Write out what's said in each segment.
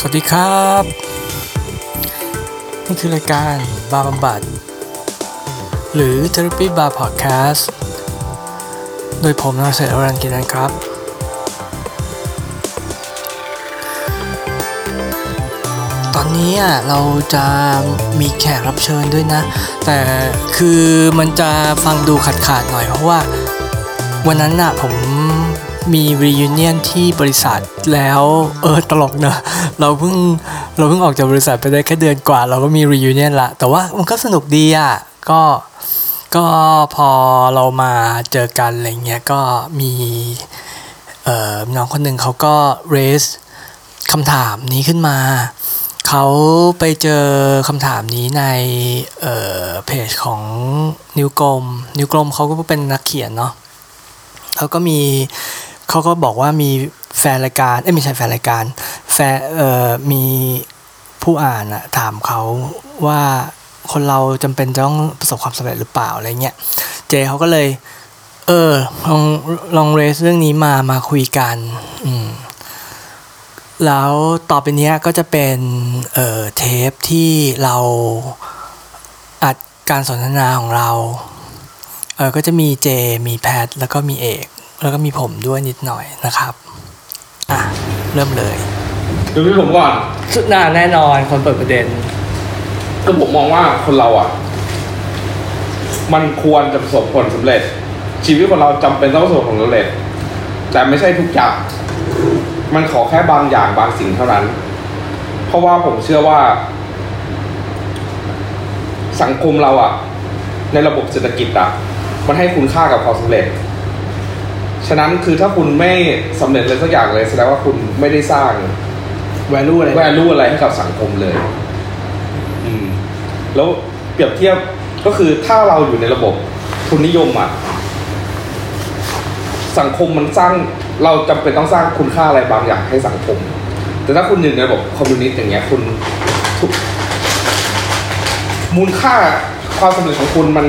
สวัสดีครับ นี่คือรายการบาร์บำบัด หรือ Therapy Bar Podcast โดยผมนายเสรรันกินันครับ ตอนนี้อะเราจะมีแขกรับเชิญด้วยนะ แต่คือมันจะฟังดูขาดขาดๆหน่อยเพราะว่าวันนั้นน่ะผม มีรีวิเนียนที่บริษัทแล้วเออตลกเนอะเราเพิ่งเราเพิ่งออกจากบริษัทไปได้แค่เดือนกว่า เราก็มีรีวิเนียนละแต่ว่ามันก็สนุกดีอะก็ก็พอเรามาเจอกันอะไรเงี้ยก็มีเอ่อน้องคนหนึ่งเขาก็ raise คำถามนี้ขึ้นมาเขาไปเจอคำถามนี้ในเอ่อเพจของนิวกลม นิวกลมเขาก็เป็นนักเขียนเนาะเขาก็มี เขาก็บอกว่ามีแฟนรายการเอ้ยไม่ใช่แฟนรายการแฟนเอ่อมีผู้อ่านอะถามเขาว่าคนเราจำเป็นจะต้องประสบความสำเร็จหรือเปล่าอะไรเงี้ยเจเขาก็เลย เออลองลองเรสเรื่องนี้มามาคุยกัน อืมแล้วต่อไปเนี้ยก็จะเป็นเอ่อเทปที่เราอัดการสนทนาของเราเออก็จะมีเจมีแพทแล้วก็มีเอก แล้วก็มีผมด้วยนิดหน่อยนะครับ อะ เริ่มเลย ดูที่ผมก่อนสุดหน้าแน่นอนคนเปิดประเด็นคือผมมองว่าคนเราอะ มันควรจะประสบผลสำเร็จ ชีวิตคนเราจำเป็นต้องประสบผลสำเร็จ แต่ไม่ใช่ทุกอย่าง มันขอแค่บางอย่างบางสิ่งเท่านั้น เพราะว่าผมเชื่อว่า สังคมเราอะ ในระบบเศรษฐกิจอะ มันให้คุณค่ากับความสำเร็จ ฉะนั้นคือถ้าคุณไม่สำเร็จเลยสักอย่างเลยแสดงว่าคุณไม่ได้สร้าง value อะไรแวลูอะไรให้กับสังคมเลย อืม แล้วเปรียบเทียบก็คือถ้าเราอยู่ในระบบทุนนิยมอะสังคมมันสร้างเราจำเป็นต้องสร้างคุณค่าอะไรบางอย่างให้สังคม แต่ถ้าคุณอยู่ในระบบคอมมิวนิสต์อย่างเงี้ยคุณทุกมูลค่าความสำเร็จของคุณมัน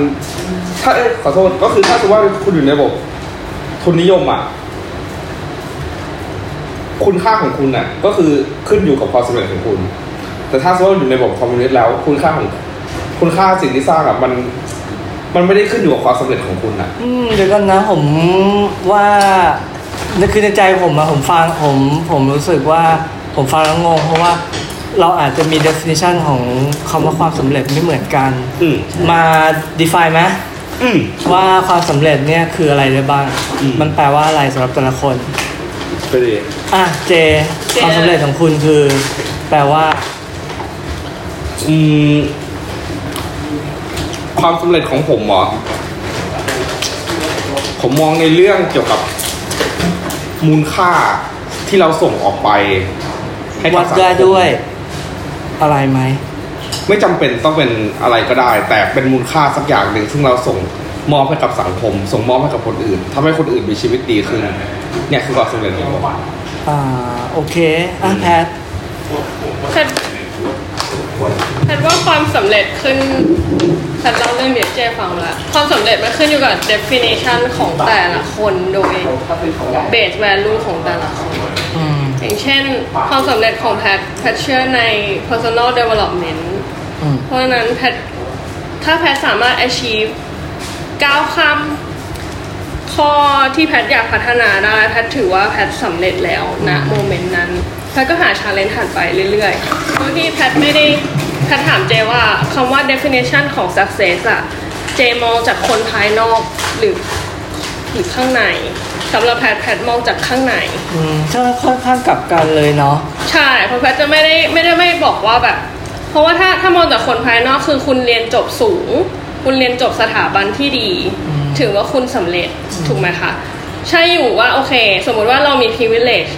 ถ้าเอ้ยขอโทษก็คือถ้าสมมติว่าคุณอยู่ในระบบ ทุนนิยมอะ คุณค่าของคุณน่ะ ก็คือขึ้นอยู่กับความสำเร็จของคุณ แต่ถ้าสมมติว่าอยู่ในระบบคอมมิวนิสต์แล้ว คุณค่าของคุณค่าสิ่งที่สร้างอะมัน มันไม่ได้ขึ้นอยู่กับความสำเร็จของคุณน่ะ อืมเดี๋ยวก่อนนะผมว่าคือในใจผมอะผมฟังผมผมรู้สึกว่าผมฟังแล้วงงเพราะว่าเราอาจจะมี definition ของคำว่าความสำเร็จไม่เหมือนกัน อืม มา define ไหมอืม ว่าความสำเร็จเนี่ยคืออะไรได้บ้างอืมมันแปลว่าอะไรสำหรับแต่ละคน ไปดิอะเจเจ ความสำเร็จของคุณคือ แปลว่า อืม ความสำเร็จของผมเหรอ ผมมองในเรื่องเกี่ยวกับมูลค่าที่เราส่งออกไป ให้กัวับดสังคม ได้ด้วย อะไรไหม ไม่จำเป็นต้องเป็นอะไรก็ได้ แต่เป็นมูลค่าสักอย่างหนึ่งซึ่งเราส่งมอบให้กับสังคม ส่งมอบให้กับคนอื่นทำให้คนอื่นมีชีวิตดีขึ้นเนี่ยคือความสำเร็จของผมอ่าโอเคอะแพทแพทแพทว่าความสำเร็จขึ้นแพทเล่าเรื่องเดียวเจฟังละความสำเร็จมันขึ้นอยู่กับ definition ของแต่ละคนโดย base value ของแต่ละคนอืมอย่างเช่น ความสำเร็จของแพทแพทเชื่อใน personal development อืม เพราะฉะนั้นแพทถ้าแพทสามารถ achieve ก้าวข้ามข้อที่แพทอยากพัฒนาได้แพทถือว่าแพทสำเร็จแล้วณโมเมนต์นั้นแพทก็หาชาเลนจ์ถัดไปเรื่อยๆโดยที่แพทไม่ได้แพทถามเจว่าคำว่า definition ของ success อะเจมองจากคนภายนอกหรือหรือข้างในสำหรับแพทแพทมองจากข้างในอืมก็ค่อนข้างกลับกันเลยเนาะใช่เพราะแพทย์จะไม่ได้ไม่ได้ไม่บอกว่าแบบ เพราะว่าถ้าถ้ามองจากคนภายนอกคือคุณเรียนจบสูง คุณเรียนจบสถาบันที่ดี ถือว่าคุณสำเร็จถูกไหมคะ ใช่อยู่ว่าโอเค สมมุติว่าเรามี privilege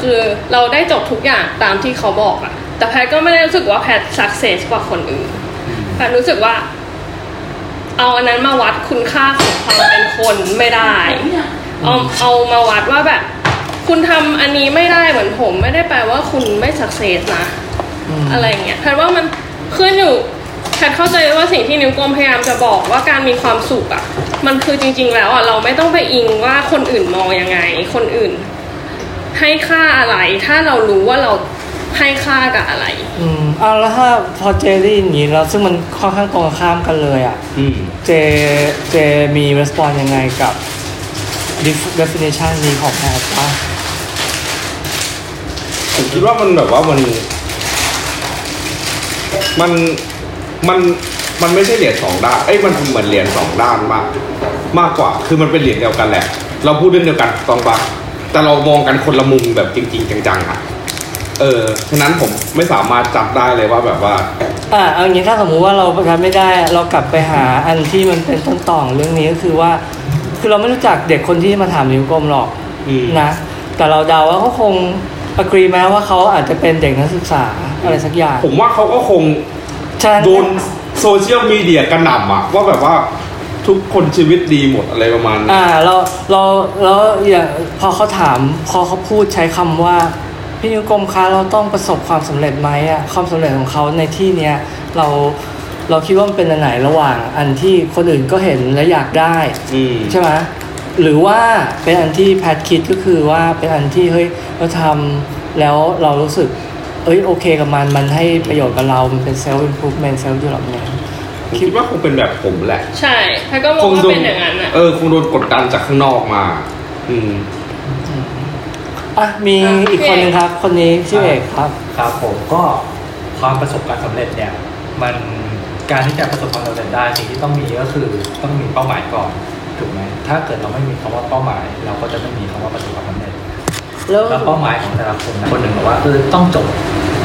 คือเราได้จบทุกอย่างตามที่เขาบอกอะแต่แพทย์ก็ไม่ได้รู้สึกว่าแพทย์ success กว่าคนอื่นแพทย์รู้สึกว่า เอาอันนั้นมาวัดคุณค่าของความเป็นคนไม่ได้เอาเอามาวัดว่าแบบ คุณทำอันนี้ไม่ได้เหมือนผม ไม่ได้แปลว่าคุณไม่สักเซสนะ อืมอะไรอย่างเงี้ยแพทย์ว่ามันขึ้นอยู่แพทย์เข้าใจว่าสิ่งที่นิ้วกลมพยายามจะบอกว่าการมีความสุขอะมันคือจริง ๆ แล้วอะเราไม่ต้องไปอิงว่าคนอื่นมองยังไง คนอื่น ให้ค่าอะไร ถ้าเรารู้ว่าเราให้ค่ากับอะไร อืมเอาแล้วถ้าพอเจได้ยินอย่างนี้แล้วซึ่งมันค่อนข้างตรงข้ามกันเลยอะอืมเจเจมี response ยังไงกับ def- definition นี้ของแพทย์บ้างผมคิดว่ามันแบบว่ามัน มันมันมันไม่ใช่เหรียญสองด้าน เอ้ยมันเหมือนเหรียญสองด้านมากมากกว่า คือมันเป็นเหรียญเดียวกันแหละ เราพูดเรื่องเดียวกันถูกต้องปะแต่เรามองกันคนละมุมแบบจริง ๆ จังๆอะ เออ ฉะนั้นผมไม่สามารถจับได้เลยว่าแบบว่า อ่าเอาอย่างนี้ถ้าสมมุติว่าเราทำไม่ได้อะเรากลับไปหาอันที่มันเป็นต้นต่อของเรื่องนี้ก็คือว่า คือเราไม่รู้จักเด็กคนที่มาถามนิ้วกลมหรอกอืม นะ แต่เราเดาว่าเขาคง อกรีแม้ว่าเขาอาจจะเป็นเด็กนักศึกษาอะไรสักอย่าง ผมว่าเขาก็คงฉะนั้นโดนโซเชียลมีเดียกระหน่ำอะว่าแบบว่าทุกคนชีวิตดีหมดอะไรประมาณนั้นอ่าเราเราแล้วอย่างพอเขาถามพอเขาพูดใช้คำว่าพี่นิ้วกลมคะเราต้องประสบความสำเร็จไหมอะความสำเร็จของเขาในที่เนี้ยเราเราคิดว่ามันเป็นอันไหนระหว่าง อันที่คนอื่นก็เห็นและอยากได้อืมใช่ไหม หรือว่าเป็นอันที่แพทคิดก็คือว่าเป็นอันที่เฮ้ยเราทำแล้วเรารู้สึก เอ้ยโอเคกับมันมันให้ประโยชน์กับเรา มันเป็น self improvement self development ผมคิดว่าคงเป็นแบบผมแหละ ใช่แพทย์ก็มองว่าเป็นอย่างนั้นอะเออคงโดนกดดันจากข้างนอกมา อืมอะมีอะอีกคนหนึงครับ คนนี้ชื่อเอกครับ ครับผมก็ความประสบการณ์สำเร็จเนี่ยมันการที่จะประสบความสำเร็จได้สิ่งที่ต้องมีก็คือต้องมีเป้าหมายก่อน ถูกไหมถ้าเกิดเราไม่มีคำว่าเป้าหมาย เราก็จะไม่มีคำว่าประสบความสำเร็จแล้วแล้วเป้าหมายของแต่ละคนนะคนหนึ่งบอกว่าเออต้องจบ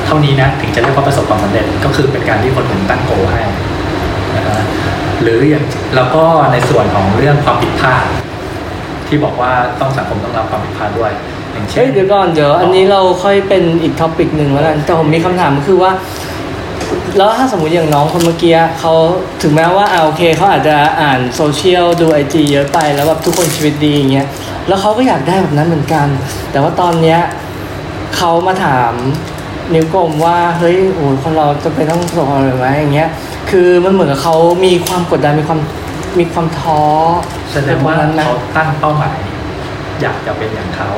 เท่านี้นะถึงจะเรียกว่าประสบความสำเร็จก็คือเป็นการที่คนหนึ่งตั้งโกให้นะฮะหรืออย่างแล้วก็ในส่วนของเรื่องความผิดพลาดที่บอกว่าต้องสังคมต้องรับความผิดพลาดด้วยอย่างเช่เฮ้นยเดี๋ยวก่อนเดี๋ยวอันนี้เราค่อยเป็นอีกท็อปิกหนึ่งแล้วกันแต่ผมมีคำถามก็คือว่า แล้วถ้าสมมติอย่างน้องคนเมื่อกี้เขาถึงแม้ว่าอ่าโอเคเขาอาจจะอ่านโซเชียลดูไอจีเยอะไปแล้วแบบทุกคนชีวิตดีอย่างเงี้ยแล้วเขาก็อยากได้แบบนั้นเหมือนกัน แต่ว่าตอนเนี้ยเขามาถามนิ้วกลมว่าเฮ้ยโอ้ยคนเราจะเป็นต้องประสบความสำเร็จไหมอย่างเงี้ย คือมันเหมือนกับเขามีความกดดันมีความมีความท้อแสดงว่าในตรนั้นไหมเขาตั้งเป้าหมาย อยากจะเป็นอย่างเขา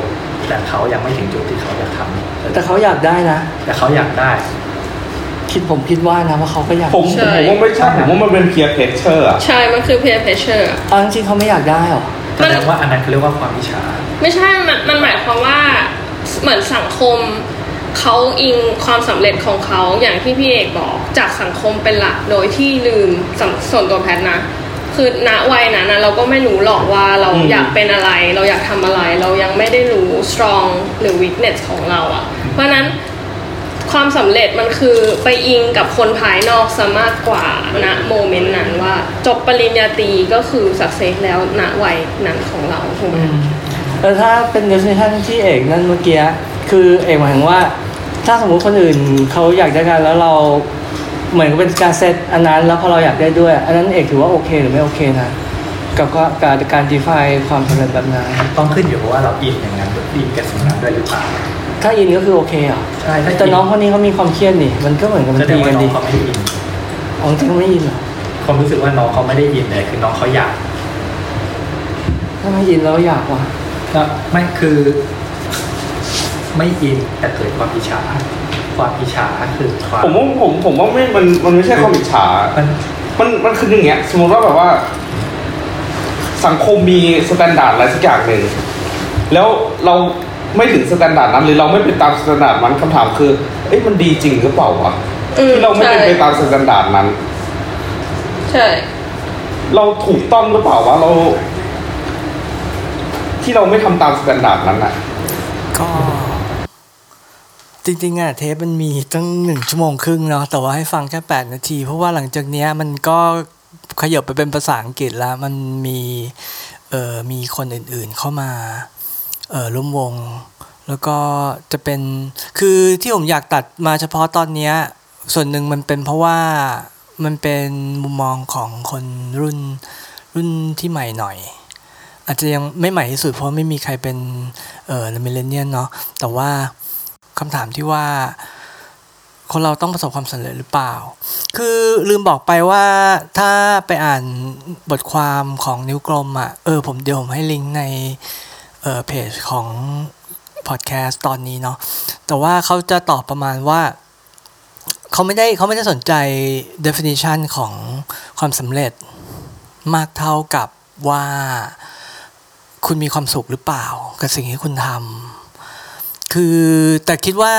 แต่เขายังไม่ถึงจุดที่เขาอยากทำแต่เขาอยากได้นะ แต่เขาอยากได้ คิดผมคิดว่านะว่าเขาก็อยากผมใช่ ผมว่าไม่ใช่ผมว่ามันเป็นเพียร์เพชเชอร์อะใช่มันคือ peer pressure เอาจริงๆเขาไม่อยากได้หรอ แสดงว่าอันนั้นเขาเรียกว่าความวิชาไม่ใช่มันมันหมายความว่าเหมือนสังคมเขาอิงความสำเร็จของเขาอย่างที่พี่เอกบอกจากสังคมเป็นหลักโดยที่ลืมสำส่วนตัวแพทย์นะ คือณวัยนั้นนะเราก็ไม่รู้หรอกว่าเราอืมอยากเป็นอะไร เราอยากทำอะไร เรายังไม่ได้รู้ strong หรือ weakness ของเราอะเพราะฉะนั้น ความสำเร็จมันคือไปอิงกับคนภายนอกซะมากกว่าณโมเมนต์นั้นว่า จบปริญญาตรีก็คือ success แล้วณวัยนั้นของเราถูกไหมแต่ถ้าเป็น definition ที่เอกนั่นเมื่อกี้คือเอกหมายถึงว่า ถ้าสมมุติคนอื่นเขาอยากได้กันแล้วเราเหมือนกับเป็นการเซตอันนั้นแล้วพอเราอยากได้ด้วย อันนั้นเอกถือว่าโอเคหรือไม่โอเคนะกับการการ define ความสำเร็จแบบนั้นต้องขึ้นอยู่กับว่าเราอินอย่างนั้นออินกับสิ่งนั้นด้วยหรือเปล่า ถ้าอินก็คือโอเคเหรอใช่ถ้าแต่น้องคนนี้เขามีความเครียดนี่มันก็เหมือนกับมัแสนดตีงว่ากันน้อดีงเขาไม่ได้อินอ๋อจริงๆไม่อินเหรอความรู้สึกว่าน้องเขาไม่ได้อินเลยคือน้องเขาอยากถ้าไม่อินแล้วอยากว่ะก็ไม่คือ ไม่อินแต่เกิดความอิจฉาความอิจฉาคือความผมว่าผมผมว่าไม่มันมันไม่ใช่ความอิจฉา มันมันมันคืออย่างเงี้ย สมมติว่าแบบว่า สังคมมี standard อะไรสักอย่างหนึ่งแล้วเรา ไม่ถึง standard นั้นหรือเราไม่เป็นตาม standard นั้นคำถามคือเอ้ยมันดีจริงหรือเปล่าวะอืมที่เราไม่เป็นใช่ไปตาม standard นั้น ใช่ เราถูกต้องหรือเปล่าวะเรา ที่เราไม่ทำตาม standard นั้นอะก็ จริงๆอะเทปมันมีตั้งหนึ่งชั่วโมงครึ่งเนาะแต่ว่าให้ฟังแค่แปดนาที เพราะว่าหลังจากเนี้ยมันก็ขยับไปเป็นภาษาอังกฤษแล้ว มันมีเอ่อมีคนอื่นๆเข้ามา เอ่อร่วมวง แล้วก็จะเป็นคือที่ผมอยากตัดมาเฉพาะตอนเนี้ยส่วนหนึ่งมันเป็นเพราะว่ามันเป็นมุมมองของคนรุ่นรุ่นที่ใหม่หน่อย อาจจะยังไม่ใหม่ที่สุดเพราะไม่มีใครเป็นเอ่อมิเลเนียนเนาะแต่ว่าคำถามที่ว่าคนเราต้องประสบความสำเร็จหรือเปล่า คือลืมบอกไปว่าถ้าไปอ่านบทความของนิ้วกลมอะ่ะ เออผมเดี๋ยวผมให้ลิงก์ใน เอ่อเพจของพอดแคสต์ตอนนี้เนาะแต่ว่าเขาจะตอบประมาณว่าเขาไม่ได้เขาไม่ได้สนใจ definition ของความสำเร็จมากเท่ากับว่าคุณมีความสุขหรือเปล่า กับสิ่งที่คุณทำ คือแต่คิดว่า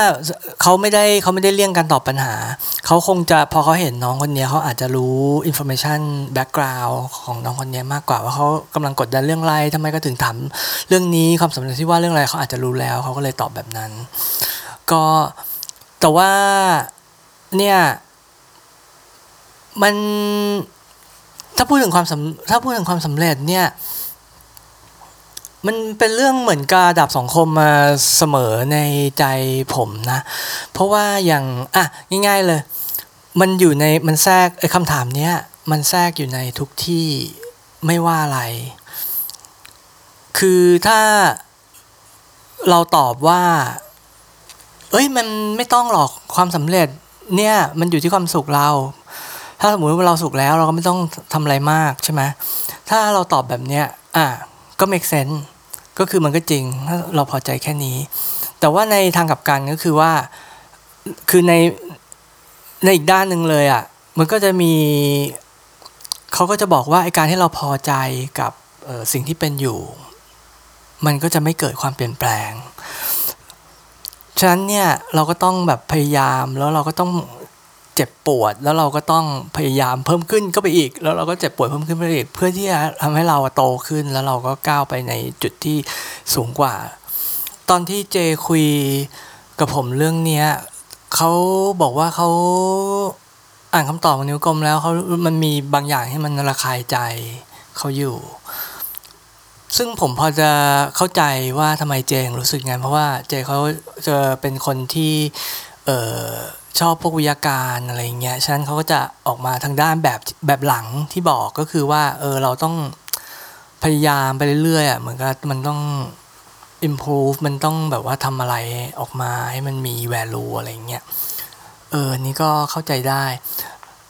เขาไม่ได้เขาไม่ได้เลี่ยงการตอบปัญหา เขาคงจะพอเขาเห็นน้องคนนี้เขาอาจจะรู้ information background ของน้องคนนี้มากกว่าว่าเขากำลังกดดันเรื่องอะไรทำไมก็ถึงถามเรื่องนี้ความสำเร็จที่ว่าเรื่องอะไรเขาอาจจะรู้แล้วเขาก็เลยตอบแบบนั้น ก็แต่ว่าเนี่ยมันถ้าพูดถึงความสำถ้าพูดถึงความสำเร็จเนี่ย มันเป็นเรื่องเหมือนกาดับสองคมมาเสมอในใจผมนะ เพราะว่าอย่างอะง่ายๆเลย มันอยู่ในมันแทรกไอ้คำถามเนี้ยมันแทรกอยู่ในทุกที่ไม่ว่าอะไร คือถ้าเราตอบว่า เอ้ยมันไม่ต้องหรอกความสำเร็จเนี่ยมันอยู่ที่ความสุขเรา ถ้าสมมติว่าเราสุขแล้วเราก็ไม่ต้องทำอะไรมากใช่ไหมถ้าเราตอบแบบเนี้ยอะก็ make sense ก็คือมันก็จริงถ้าเราพอใจแค่นี้ แต่ว่าในทางกลับกันก็คือว่าคือในในอีกด้านหนึ่งเลยอะมันก็จะมีเขาก็จะบอกว่าไอการที่เราพอใจกับสิ่งที่เป็นอยู่ มันก็จะไม่เกิดความเปลี่ยนแปลงฉะนั้นเนี่ยเราก็ต้องแบบพยายามแล้วเราก็ต้อง เจ็บปวด แล้วเราก็ต้องพยายามเพิ่มขึ้นก็ไปอีก แล้วเราก็เจ็บปวดเพิ่มขึ้นไปอีก เพื่อที่จะทำให้เราโตขึ้น แล้วเราก็ก้าวไปในจุดที่สูงกว่า ตอนที่เจคุยกับผมเรื่องเนี้ยเขาบอกว่าเขาอ่านคำตอบของนิ้วกลมแล้วเขามันมีบางอย่างที่มันระคายใจเขาอยู่ ซึ่งผมพอจะเข้าใจว่าทำไมเจงรู้สึกงั้นเพราะว่าเจเขาจะเป็นคนที่ เออ ชอบพวกวิทยาการอะไรเงี้ย ฉะนั้นเขาก็จะออกมาทางด้านแบบแบบหลังที่บอกก็คือว่า เออเราต้องพยายามไปเรื่อยๆอะเหมือนกับมันต้อง improve มันต้องแบบว่าทำอะไรออกมาให้มันมี value อะไรเงี้ย เออ นี่ก็เข้าใจได้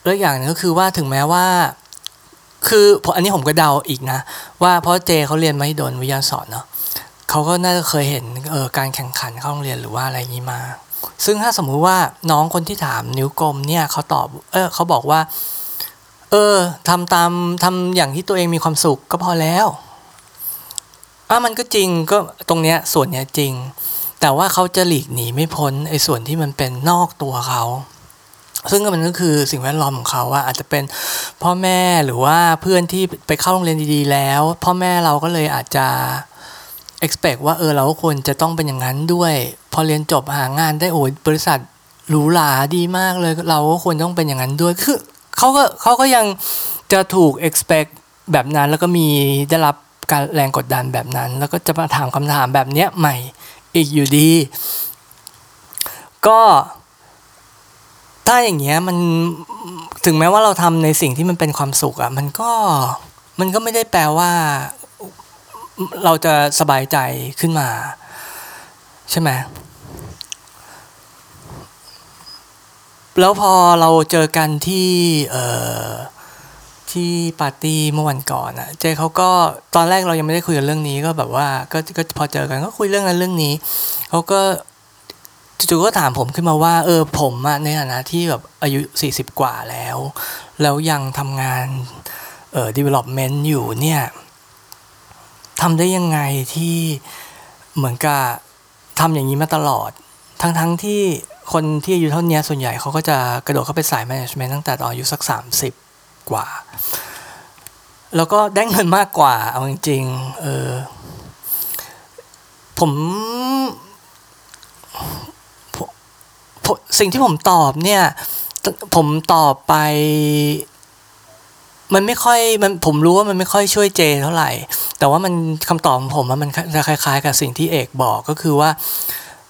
แล้วอย่างนึงก็คือว่าถึงแม้ว่า คืออันนี้ผมก็เดาอีกนะ ว่าเพราะเจเขาเรียนไม่โดนวิทยาศาสตร์เนาะเขาก็น่าจะเคยเห็นเออการแข่งขันเข้าโรงเรียนหรือว่าอะไรอย่างนี้มา ซึ่งถ้าสมมุติว่าน้องคนที่ถามนิ้วกลมเนี่ยเขาตอบเออเขาบอกว่า เออทำตามทำอย่างที่ตัวเองมีความสุขก็พอแล้วอะมันก็จริงก็ตรงเนี้ยส่วนเนี้ยจริง แต่ว่าเขาจะหลีกหนีไม่พ้นไอ้ส่วนที่มันเป็นนอกตัวเขาซึ่งมันก็คือสิ่งแวดล้อมของเขาว่าอาจจะเป็นพ่อแม่หรือว่าเพื่อนที่ไปเข้าโรงเรียนดีๆแล้ว พ่อแม่เราก็เลยอาจจะ expect ว่าเออเราควรจะต้องเป็นอย่างนั้นด้วย พอเรียนจบหางานได้โอ้ยบริษัทหรูหราดีมากเลย เราก็ควรต้องเป็นอย่างนั้นด้วยคือเขาก็เขาก็ยังจะถูก expect แบบนั้นแล้วก็มีได้รับการแรงกดดันแบบนั้น แล้วก็จะมาถามคำถามแบบเนี้ยใหม่อีกอยู่ดี ก็ถ้าอย่างเงี้ยมันถึงแม้ว่าเราทำในสิ่งที่มันเป็นความสุขอะมันก็มันก็ไม่ได้แปลว่า เราจะสบายใจขึ้นมา ใช่ไหม แล้วพอเราเจอกันที่เอ่อที่ปาร์ตี้เมื่อวันก่อนอะเจเขาก็ตอนแรกเรายังไม่ได้คุยกันเรื่องนี้ก็แบบว่าก็ก็พอเจอกันก็คุยเรื่องนั้นเรื่องนี้เขาก็จู่ๆก็ถามผมขึ้นมาว่า เออผมอะในฐานะที่แบบอายุสี่สิบกว่าแล้ว แล้วยังทำงานเอ่อ development อยู่เนี่ยทำได้ยังไงที่เหมือนกับทำอย่างนี้มาตลอด ทั้งๆทที่ คนที่อายุเท่านี้ส่วนใหญ่เขาก็จะกระโดดเข้าไปสาย management ตั้งแต่ตอนอายุสักสามสิบกว่า แล้วก็ได้เงินมากกว่า เอาจริงๆเออผมสิ่งที่ผมตอบเนี่ย ผมตอบไป มันไม่ค่อยมันผมรู้ว่ามันไม่ค่อยช่วยเจเท่าไหร่ แต่ว่ามันคำตอบของผมมันจะคล้าย ๆ กับสิ่งที่เอกบอกก็คือว่า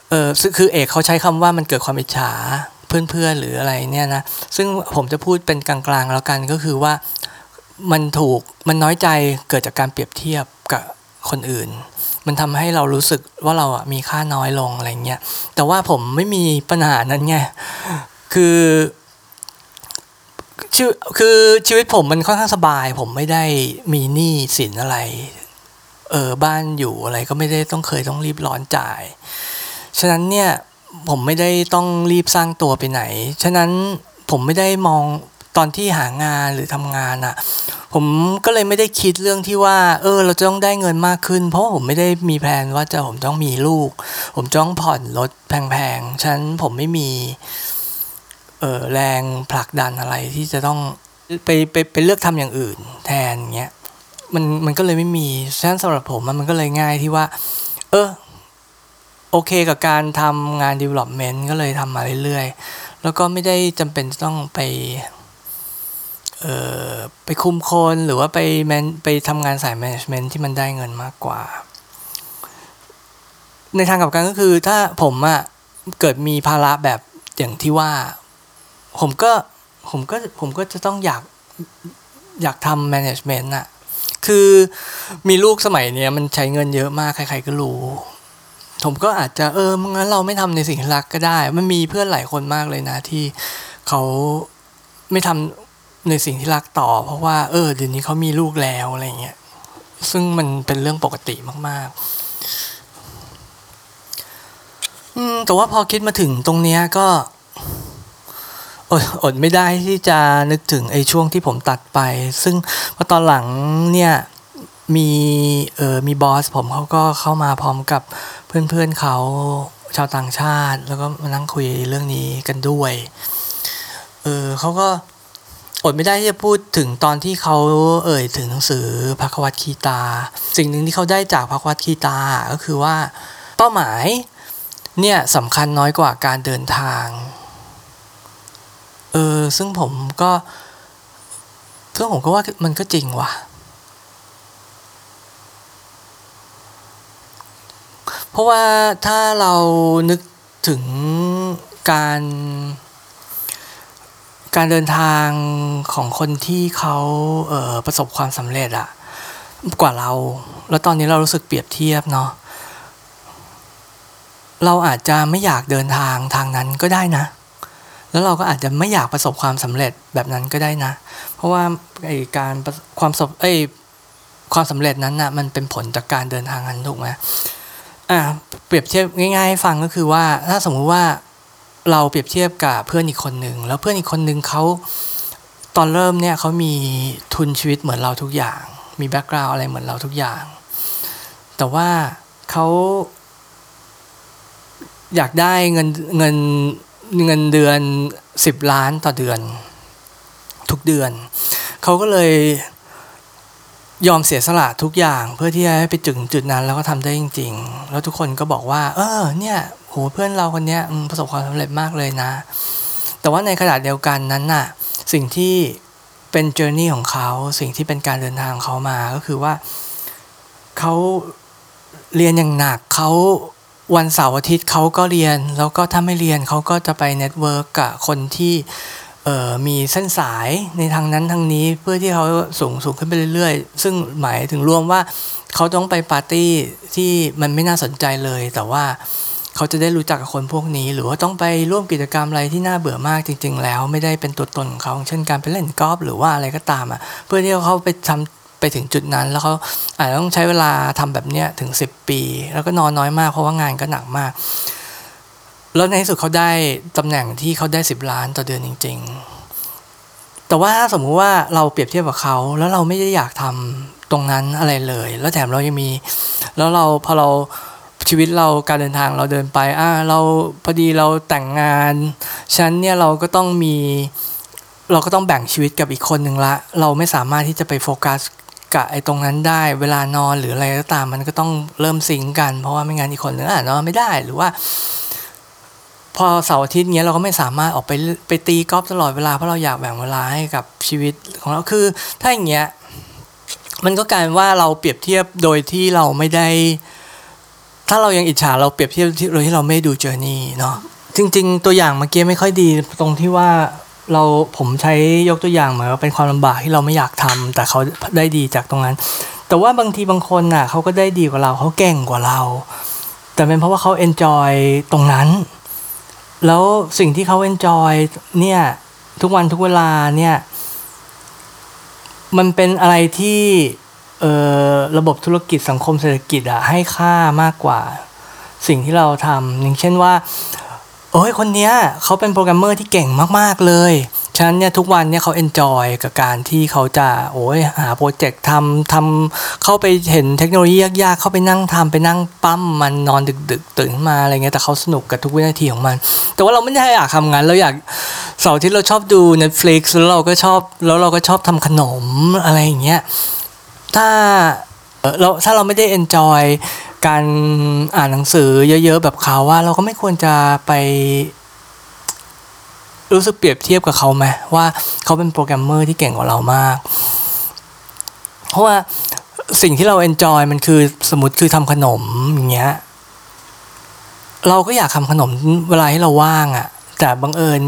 เออคือเอกเขาใช้คำว่ามันเกิดความอิจฉาเพื่อนๆหรืออะไรเนี่ยนะซึ่งผมจะพูดเป็นกลางๆแล้วกันก็คือว่ามันถูกมันน้อยใจเกิดจากการเปรียบเทียบกับคนอื่น มันทำให้เรารู้สึกว่าเราอะมีค่าน้อยลงอะไรเงี้ยแต่ว่าผมไม่มีปัญหานั้นไงคือชื่อคือชีวิตผมมันค่อนข้างสบาย ผมไม่ได้มีหนี้สินอะไร เออบ้านอยู่อะไรก็ไม่ได้ต้องเคยต้องรีบร้อนจ่าย ฉะนั้นเนี่ยผมไม่ได้ต้องรีบสร้างตัวไปไหน ฉะนั้นผมไม่ได้มองตอนที่หางานหรือทำงานอะ่ะ ผมก็เลยไม่ได้คิดเรื่องที่ว่า เออ เราจะต้องได้เงินมากขึ้น เพราะผมไม่ได้มีแผนว่าจะผมต้องมีลูก ผมจะต้องผ่อนรถแพงๆฉะนั้นผมไม่มีเออแรงผลักดันอะไรที่จะต้องไปไปไปเลือกทำอย่างอื่น แทนเงี้ยมันมันก็เลยไม่มีฉะนั้นสำหรับผมมันก็เลยง่ายที่ว่า เออ โอเคกับการทำงาน development ก็เลยทำมาเรื่อยๆ แล้วก็ไม่ได้จำเป็นต้องไปเอ่อไปคุมคนหรือว่าไปแมนไปทำงานสาย management ที่มันได้เงินมากกว่า ในทางกลับกันก็คือถ้าผมอะเกิดมีภาระแบบอย่างที่ว่า ผมก็ผมก็ผมก็จะต้องอยากอยากทำ management อะคือมีลูกสมัยเนี้ยมันใช้เงินเยอะมากใครๆก็รู้ ผมก็อาจจะเอองั้นเราไม่ทำในสิ่งที่รักก็ได้ มันมีเพื่อนหลายคนมากเลยนะที่เขาไม่ทำในสิ่งที่รักต่อ เพราะว่าเออเดี๋ยวนี้เขามีลูกแล้วอะไรเงี้ยซึ่งมันเป็นเรื่องปกติมากๆ อืมแต่ว่าพอคิดมาถึงตรงเนี้ยก็อดอดไม่ได้ที่จะนึกถึงไอ้ช่วงที่ผมตัดไป ซึ่งพอตอนหลังเนี่ยมีเออมีบอสผมเขาก็เข้ามาพร้อมกับ เพื่อนๆเขาชาวต่างชาติ แล้วก็มานั่งคุยเรื่องนี้กันด้วย เออเขาก็อดไม่ได้ที่จะพูดถึงตอนที่เขาเอ่ยถึงหนังสือพักวัตคีตา สิ่งหนึ่งที่เขาได้จากพักวัตคีตา ก็คือว่าเป้าหมายเนี่ยสำคัญน้อยกว่าการเดินทาง เออซึ่งผมก็ซึ่งผมก็ว่ามันก็จริงว่ะ เพราะว่าถ้าเรานึกถึงการการเดินทางของคนที่เขาเประสบความสำเร็จอะกว่าเรา แล้วตอนนี้เรารู้สึกเปรียบเทียบเนาะเราอาจจะไม่อยากเดินทางทางนั้นก็ได้นะ แล้วเราก็อาจจะไม่อยากประสบความสำเร็จแบบนั้นก็ได้นะ เพราะว่าไอ้การความสบไอ้ความสำเร็จนั้นน่ะมันเป็นผลจากการเดินทางนั้นถูกไหม อ่าเปรียบเทียบง่ายๆให้ฟังก็คือว่าถ้าสมมุติว่าเราเปรียบเทียบกับเพื่อนอีกคนหนึ่งแล้วเพื่อนอีกคนหนึ่งเขาตอนเริ่มเนี่ยเขามีทุนชีวิตเหมือนเราทุกอย่าง มีแบ็กกราวอะไรเหมือนเราทุกอย่าง แต่ว่าเขาอยากได้เงินเงินเงินเดือนสิบล้านต่อเดือน ทุกเดือน เขาก็เลย ยอมเสียสละทุกอย่างเพื่อที่จะให้ไปถึงจุดนั้นแล้วก็ทำได้จริง ๆ แล้วทุกคนก็บอกว่า เออ เนี่ยโหเพื่อนเราคนเนี้ยประสบความสำเร็จมากเลยนะ แต่ว่าในขณะเดียวกันนั้นน่ะ สิ่งที่เป็น journey ของเขาสิ่งที่เป็นการเดินทางเขามาก็คือว่าเขาเรียนอย่างหนักเขาวันเสาร์อาทิตย์เขาก็เรียน แล้วก็ถ้าไม่เรียนเขาก็จะไป network กับคนที่ มีเส้นสายในทางนั้นทางนี้เพื่อที่เขาสูงสูงขึ้นไปเรื่อยๆ ซึ่งหมายถึงรวมว่าเขาต้องไปปาร์ตี้ที่มันไม่น่าสนใจเลย แต่ว่าเขาจะได้รู้จักกับคนพวกนี้ หรือว่าต้องไปร่วมกิจกรรมอะไรที่น่าเบื่อมากจริง ๆ แล้ว ไม่ได้เป็นตัวตนของเขาเช่นการไปเล่นกอล์ฟหรือว่าอะไรก็ตามอะเพื่อที่เขาไปทำไปถึงจุดนั้น แล้วเขาอาจจะต้องใช้เวลาทำแบบเนี้ยถึง 10 ปี แล้วก็นอนน้อยมากเพราะว่างานก็หนักมาก แล้วในที่สุดเขาได้ตำแหน่งที่เขาได้ 10 ล้านต่อเดือนจริง ๆ แต่ว่าถ้าสมมุติว่าเราเปรียบเทียบกับเขาแล้วเราไม่ได้อยากทำตรงนั้นอะไรเลย แล้วแถมเรายังมี แล้วเราพอเราชีวิตเราการเดินทางเราเดินไปอ่าเราพอดีเราแต่งงานฉันเนี่ยเราก็ต้องมีเราก็ต้องแบ่งชีวิตกับอีกคนหนึ่งละ เราไม่สามารถที่จะไปโฟกัสกับไอ้ตรงนั้นได้ เวลานอนหรืออะไรก็ตามมันก็ต้องเริ่มซิงก์กัน เพราะว่าไม่งั้นอีกคนหนึ่งอะนอนไม่ได้หรือว่า พอเสาร์อาทิตย์เนี้ยเราก็ไม่สามารถออกไปไปตีกอล์ฟตลอดเวลาเพราะเราอยากแบ่งเวลาให้กับชีวิตของเราคือถ้าอย่างเงี้ยมันก็กลายว่าเราเปรียบเทียบโดยที่เราไม่ได้ ถ้าเรายังอิจฉาเราเปรียบเทียบโดยที่เราไม่ดูเจอร์นี่เนาะจริง ๆ ตัวอย่างเมื่อกี้ไม่ค่อยดีตรงที่ว่าเราผมใช้ยกตัวอย่างเหมือนว่าเป็นความลำบากที่เราไม่อยากทำแต่เขาได้ดีจากตรงนั้น แต่ว่าบางทีบางคนน่ะเขาก็ได้ดีกว่าเราเขาเก่งกว่าเรา แต่เป็นเพราะว่าเขา enjoy ตรงนั้น แล้วสิ่งที่เขา enjoy เนี่ย ทุกวันทุกเวลาเนี่ย มันเป็นอะไรที่เอ่อระบบธุรกิจสังคมเศรษฐกิจอะให้ค่ามากกว่า สิ่งที่เราทำอย่างเช่นว่า โอ้ยคนเนี้ยเขาเป็นโปรแกรมเมอร์ที่เก่งมาก ๆ เลย ฉะนั้นเนี่ยทุกวันเนี่ยเขา enjoy กับการที่เขาจะโอ้ยหาโปรเจกต์ทำทำเข้าไปเห็นเทคโนโลยียากๆ เข้าไปนั่งทำไปนั่งปั้มมันนอนดึกๆ ตื่นมาอะไรเงี้ยแต่เขาสนุกกับทุกวินาทีของมัน แต่ว่าเราไม่ได้อยากทำงานเราอยากเสาร์ที่เราชอบดู Netflix แล้วเราก็ชอบแล้วเราก็ชอบทำขนมอะไรอย่างเงี้ยถ้าเราถ้าเราไม่ได้ enjoy การอ่านหนังสือเยอะๆแบบเขาว่าเราก็ไม่ควรจะไป รู้สึกเปรียบเทียบกับเขาไหมว่าเขาเป็นโปรแกรมเมอร์ที่เก่งกว่าเรามาก เพราะว่าสิ่งที่เรา enjoy มันคือสมมติคือทำขนมอย่างเงี้ยเราก็อยากทำขนมเวลาที่เราว่างอะ่ะ แต่บังเอิญ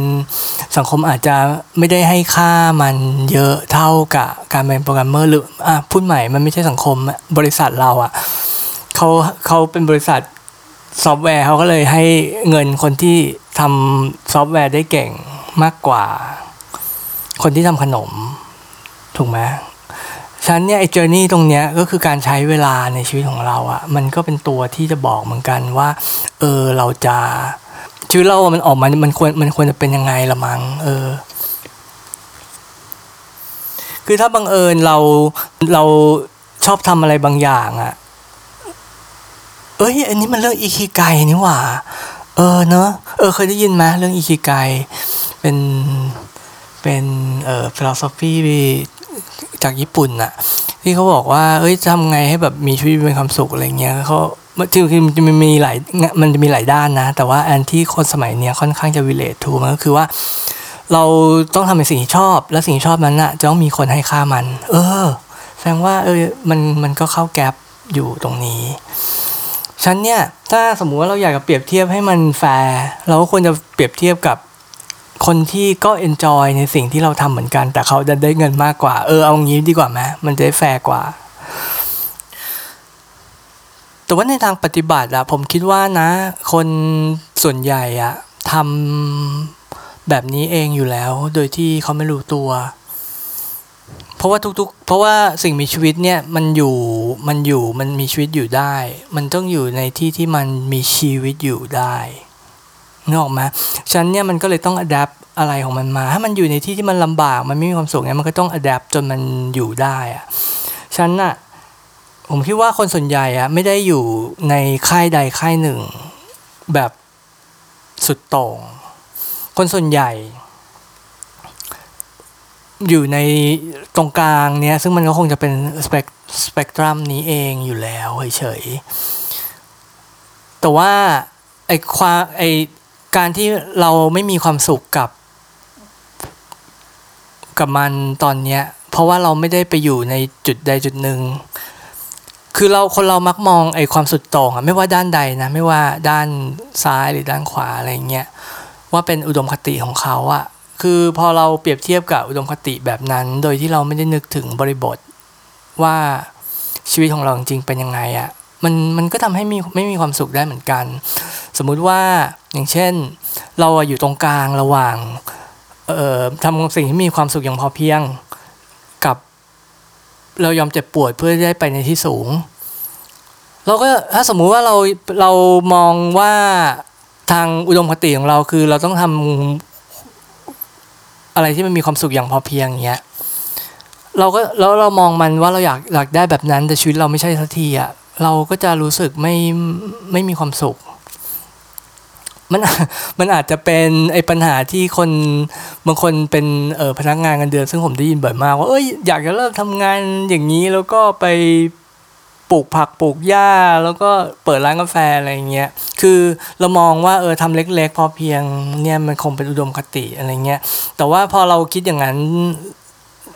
สังคมอาจจะไม่ได้ให้ค่ามันเยอะเท่ากับการเป็นโปรแกรมเมอร์หรืออะพูดใหม่มันไม่ใช่สังคมบริษัทเราอะ่ะเขาเขาเป็นบริษัทซอฟต์แวร์เขาก็เลยให้เงินคนที่ทำซอฟต์แวร์ได้เก่ง มากกว่า คนที่ทำขนม ถูกไหมฉะนั้นเนี่ยไอ้ journey ตรงเนี้ยก็คือการใช้เวลาในชีวิตของเราอะ่ะ มันก็เป็นตัวที่จะบอกเหมือนกันว่า เออเราจะชีวิตเรามันออกมามันควรมันควรจะเป็นยังไงละมัง้งเออ คือถ้าบังเอิญเราเราชอบทำอะไรบางอย่างอะ่ะ เอ้ย อันนี้มันเรื่องอิคิไกนี่หว่า เออเนอะเออเคยได้ยินไหมเรื่องอิคิไกเป็นเป็นเอ่อ philosophy จากญี่ปุ่นอะที่เขาบอกว่า เอ้ยทำไงให้แบบมีชีวิตมีความสุขอะไรเงี้ยเขาจริงๆมันจะมีหลายมันจะมีหลายด้านนะ แต่ว่าอันที่คนสมัยเนี้ยค่อนข้างจะ relate to มันก็คือว่า เราต้องทำในสิ่งที่ชอบ และสิ่งที่ชอบนั้นน่ะจะต้องมีคนให้ค่ามัน เออ แสดงว่า เออมันมันก็เข้า gap อยู่ตรงนี้ ฉะนั้นเนี่ย ถ้าสมมุติว่าเราอยากจะเปรียบเทียบให้มันแฟร์เราก็ควรจะเปรียบเทียบกับคนที่ก็ enjoy ในสิ่งที่เราทำเหมือนกัน แต่เขาได้เงินมากกว่า เออเอางี้ดีกว่าไหมมันจะได้แฟร์กว่า แต่ว่าในทางปฏิบัติอะผมคิดว่านะ คนส่วนใหญ่อะทำแบบนี้เองอยู่แล้ว โดยที่เขาไม่รู้ตัว เพราะว่าทุกๆ เพราะว่าสิ่งมีชีวิตเนี่ยมันอยู่มันอยู่มันมีชีวิตอยู่ได้ มันต้องอยู่ในที่ที่มันมีชีวิตอยู่ได้นึกออกไหมฉันเนี่ยมันก็เลยต้องอัดแอปอะไรของมันมา ถ้ามันอยู่ในที่ที่มันลำบาก มันไม่มีความสุขเนี่ยมันก็ต้องอัดแอปจนมันอยู่ได้อะฉันน่ะผมคิดว่าคนส่วนใหญ่อะไม่ได้อยู่ในค่ายใดค่ายหนึ่ง แบบสุดโต่ง คนส่วนใหญ่ อยู่ในตรงกลางเนี้ย ซึ่งมันก็คงจะเป็นสเปกสเปกตรัมนี้เองอยู่แล้วเฉยๆแต่ว่าไอความไอการที่เราไม่มีความสุขกับ กับมันตอนเนี้ย เพราะว่าเราไม่ได้ไปอยู่ในจุดใดจุดหนึ่งคือเราคนเรามักมองไอความสุดโต่งอะไม่ว่าด้านใดนะ ไม่ว่าด้านซ้ายหรือด้านขวาอะไรเงี้ยว่าเป็นอุดมคติของเขาอะ คือพอเราเปรียบเทียบกับอุดมคติแบบนั้น โดยที่เราไม่ได้นึกถึงบริบทว่าชีวิตของเราจริงเป็นยังไงอะมันมันก็ทำให้มีไม่มีความสุขได้เหมือนกัน สมมุติว่าอย่างเช่น เราอยู่ตรงกลางระหว่างเอ่อทำสิ่งที่มีความสุขอย่างพอเพียงกับ เรายอมเจ็บปวดเพื่อได้ไปในที่สูง เราก็ถ้าสมมุติว่าเราเรามองว่าทางอุดมคติของเราคือเราต้องทำ อะไรที่มันมีความสุขอย่างพอเพียงอย่างเงี้ยเราก็แล้วเรามองมันว่าเราอยากอยากได้แบบนั้น แต่ชีวิตเราไม่ใช่สักทีอะเราก็จะรู้สึกไม่ไม่มีความสุข มันมันอาจจะเป็นไอ้ปัญหาที่คนบางคนเป็นเออพนักงานเงินเดือน ซึ่งผมได้ยินบ่อยมากว่าเอ้ยอยากจะเลิกทำงานอย่างนี้แล้วก็ไป ปลูกผักปลูกหญ้า แล้วก็เปิดร้านกาแฟอะไรเงี้ยคือเรามองว่าเออทำเล็ก ๆ พอเพียงเนี่ยมันคงเป็นอุดมคติอะไรเงี้ยแต่ว่าพอเราคิดอย่างนั้น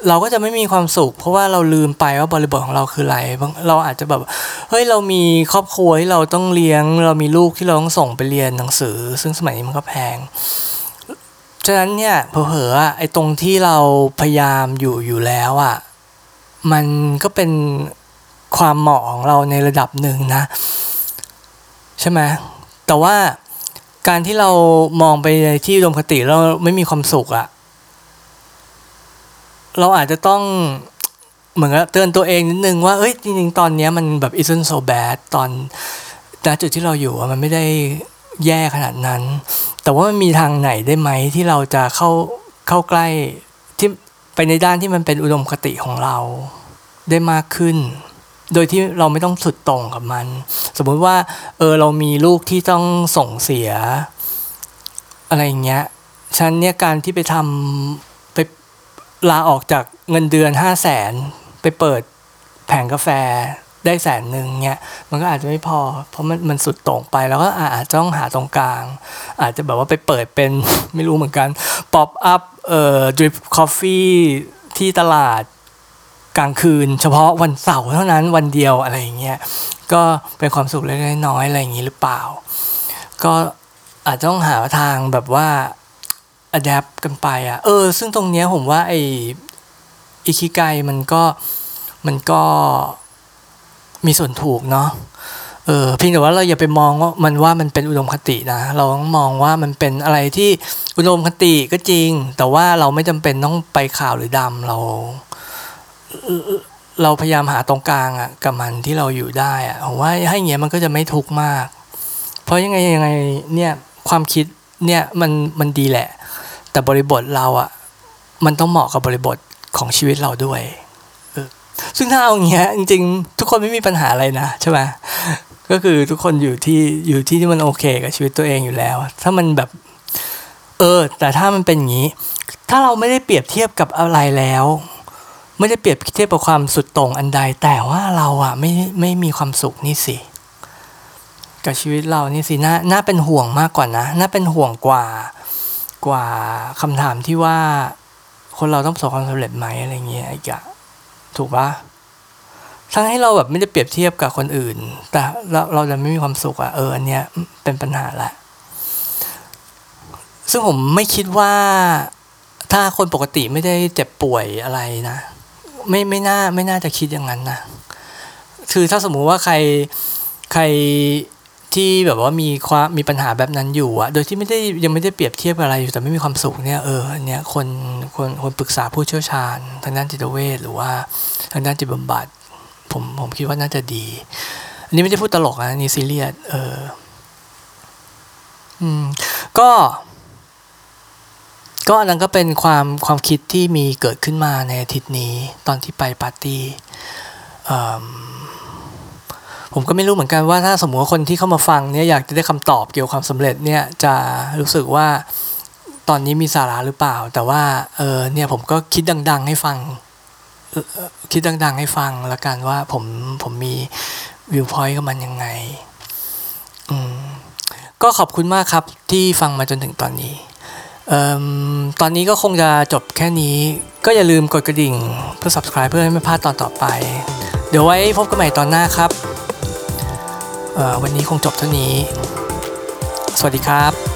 เราก็จะไม่มีความสุข เพราะว่าเราลืมไปว่าบริบทของเราคืออะไรเราอาจจะแบบเฮ้ยเรามีครอบครัวที่เราต้องเลี้ยง เรามีลูกที่เราต้องส่งไปเรียนหนังสือ ซึ่งสมัยนี้มันก็แพงฉะนั้นเนี่ยเผลอๆอไอ้ตรงที่เราพยายามอยู่อยู่แล้วอะมันก็เป็น ความเหมาะของเราในระดับหนึ่งนะ ใช่ไหมแต่ว่าการที่เรามองไปในที่อุดมคติแล้วไม่มีความสุขอะเราอาจจะต้องเหมือนกับเตือนตัวเองนิดนึงว่าเอ้ยจริงๆ ตอนนี้มันแบบ isn't so bad ตอนณจุดที่เราอยู่มันไม่ได้แย่ขนาดนั้น แต่ว่ามันมีทางไหนได้ไหมที่เราจะเข้าเข้าใกล้ที่ไปในด้านที่มันเป็นอุดมคติของเราได้มากขึ้น โดยที่เราไม่ต้องสุดตรงกับมัน สมมุติว่า เออ เรามีลูกที่ต้องส่งเสีย อะไรอย่างเงี้ยฉะนั้นเนี่ยการที่ไปทำไปลาออกจากเงินเดือนห้าแสนไปเปิดแผงกาแฟได้แสนหนึ่งเนี่ยมันก็อาจจะไม่พอ เพราะมันมันสุดโต่งไปแล้วก็อาจจะต้องหาตรงกลาง อาจจะแบบว่าไปเปิดเป็นไม่รู้เหมือนกัน pop-up เอ่อ drip coffee ที่ตลาด กลางคืน เฉพาะวันเสาร์เท่านั้นวันเดียวอะไรอย่างเงี้ยก็เป็นความสุขเล็กๆน้อยๆอะไรอย่างงี้หรือเปล่า ก็อาจจะต้องหาทางแบบว่า adapt กันไปอะเออ ซึ่งตรงเนี้ยผมว่าไออิคิไกมันก็มันก็มีส่วนถูกเนาะเออเพียงแต่ว่าเราอย่าไปมองว่ามันว่ามันเป็นอุดมคตินะ เราต้องมองว่ามันเป็นอะไรที่อุดมคติก็จริง แต่ว่าเราไม่จำเป็นต้องไปขาวหรือดำเรา เราพยายามหาตรงกลางอะกับมันที่เราอยู่ได้อะผมว่าให้เงี้ยมันก็จะไม่ทุกข์มาก เพราะยังไงยังไงเนี่ยความคิดเนี่ยมันมันดีแหละ แต่บริบทเราอะมันต้องเหมาะกับบริบทของชีวิตเราด้วยซึ่งถ้าเอาอย่างเงี้ยจริงๆ ทุกคนไม่มีปัญหาอะไรนะใช่ไหมก็คือทุกคนอยู่ที่อยู่ที่ที่มันโอเคกับชีวิตตัวเองอยู่แล้ว ถ้ามันแบบเออแต่ถ้ามันเป็นอย่างนี้ ถ้าเราไม่ได้เปรียบเทียบกับอะไรแล้ว ไม่ได้เปรียบเทียบกับความสุดโต่งอันใด แต่ว่าเราอะไม่ไม่มีความสุขนี่สิกับชีวิตเรานี่สิน่าน่าเป็นห่วงมากกว่านะ น่าเป็นห่วงกว่ากว่าคำถามที่ว่าคนเราต้องประสบความสำเร็จไหมอะไรเงี้ยอีกอะถูกปะทั้งให้เราแบบไม่ได้เปรียบเทียบกับคนอื่น แต่เราเราจะไม่มีความสุขอะเอออันเนี้ยเป็นปัญหาละ ซึ่งผมไม่คิดว่าถ้าคนปกติไม่ได้เจ็บป่วยอะไรนะ ไม่ไม่น่าไม่น่าจะคิดอย่างนั้นนะคือถ้าสมมุติว่าใครใครที่แบบว่ามีความมีปัญหาแบบนั้นอยู่อะโดยที่ไม่ได้ยังไม่ได้เปรียบเทียบอะไรอยู่แต่ไม่มีความสุขเนี่ยเอออันเนี้ยคนคนคนปรึกษาผู้เชี่ยวชาญ ทางด้านจิตเวชหรือว่าทางด้านจิตบำบัดผมผมคิดว่าน่าจะดี อันนี้ไม่ได้พูดตลกนะนี่ซีเรียสเอออืมก็ ก็อันนั้นก็เป็นความความคิดที่มีเกิดขึ้นมาในอาทิตย์นี้ตอนที่ไปปาร์ตี้ผมก็ไม่รู้เหมือนกันว่าถ้าสมมติว่าคนที่เข้ามาฟังเนี่ยอยากจะได้คำตอบเกี่ยวกับความสำเร็จเนี่ยจะรู้สึกว่าตอนนี้มีสาระหรือเปล่า แต่ว่าเออเนี่ยผมก็คิดดัง ๆ ให้ฟังคิดดัง ๆ ให้ฟังล้วกันว่าผมผมมีวิวพอยต์กับมันยังไง อืมก็ขอบคุณมากครับที่ฟังมาจนถึงตอนนี้ ตอนนี้ก็คงจะจบแค่นี้ ก็อย่าลืมกดกระดิ่งเพื่อ subscribe เพื่อให้ไม่พลาดตอนต่อไป เดี๋ยวไว้พบกันใหม่ตอนหน้าครับ วันนี้คงจบเท่านี้ สวัสดีครับ